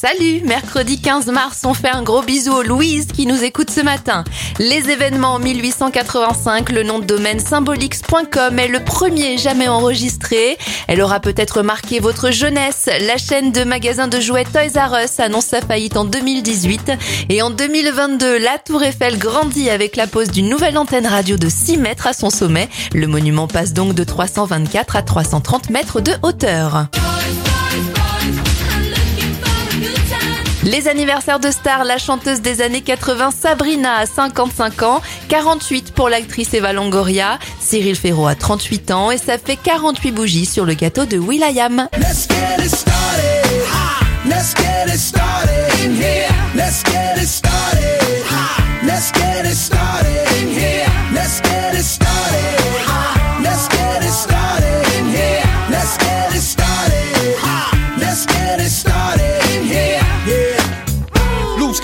Salut, mercredi 15 mars, on fait un gros bisou aux Louise qui nous écoute ce matin. Les événements 1885, le nom de domaine symbolics.com est le premier jamais enregistré. Elle aura peut-être marqué votre jeunesse. La chaîne de magasins de jouets Toys R Us annonce sa faillite en 2018 et en 2022, la Tour Eiffel grandit avec la pose d'une nouvelle antenne radio de 6 mètres à son sommet. Le monument passe donc de 324 à 330 mètres de hauteur. Les anniversaires de stars, la chanteuse des années 80 Sabrina a 55 ans, 48 pour l'actrice Eva Longoria, Cyril Ferro a 38 ans et ça fait 48 bougies sur le gâteau de Will.i.am.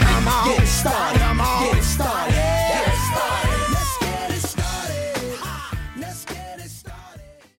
started.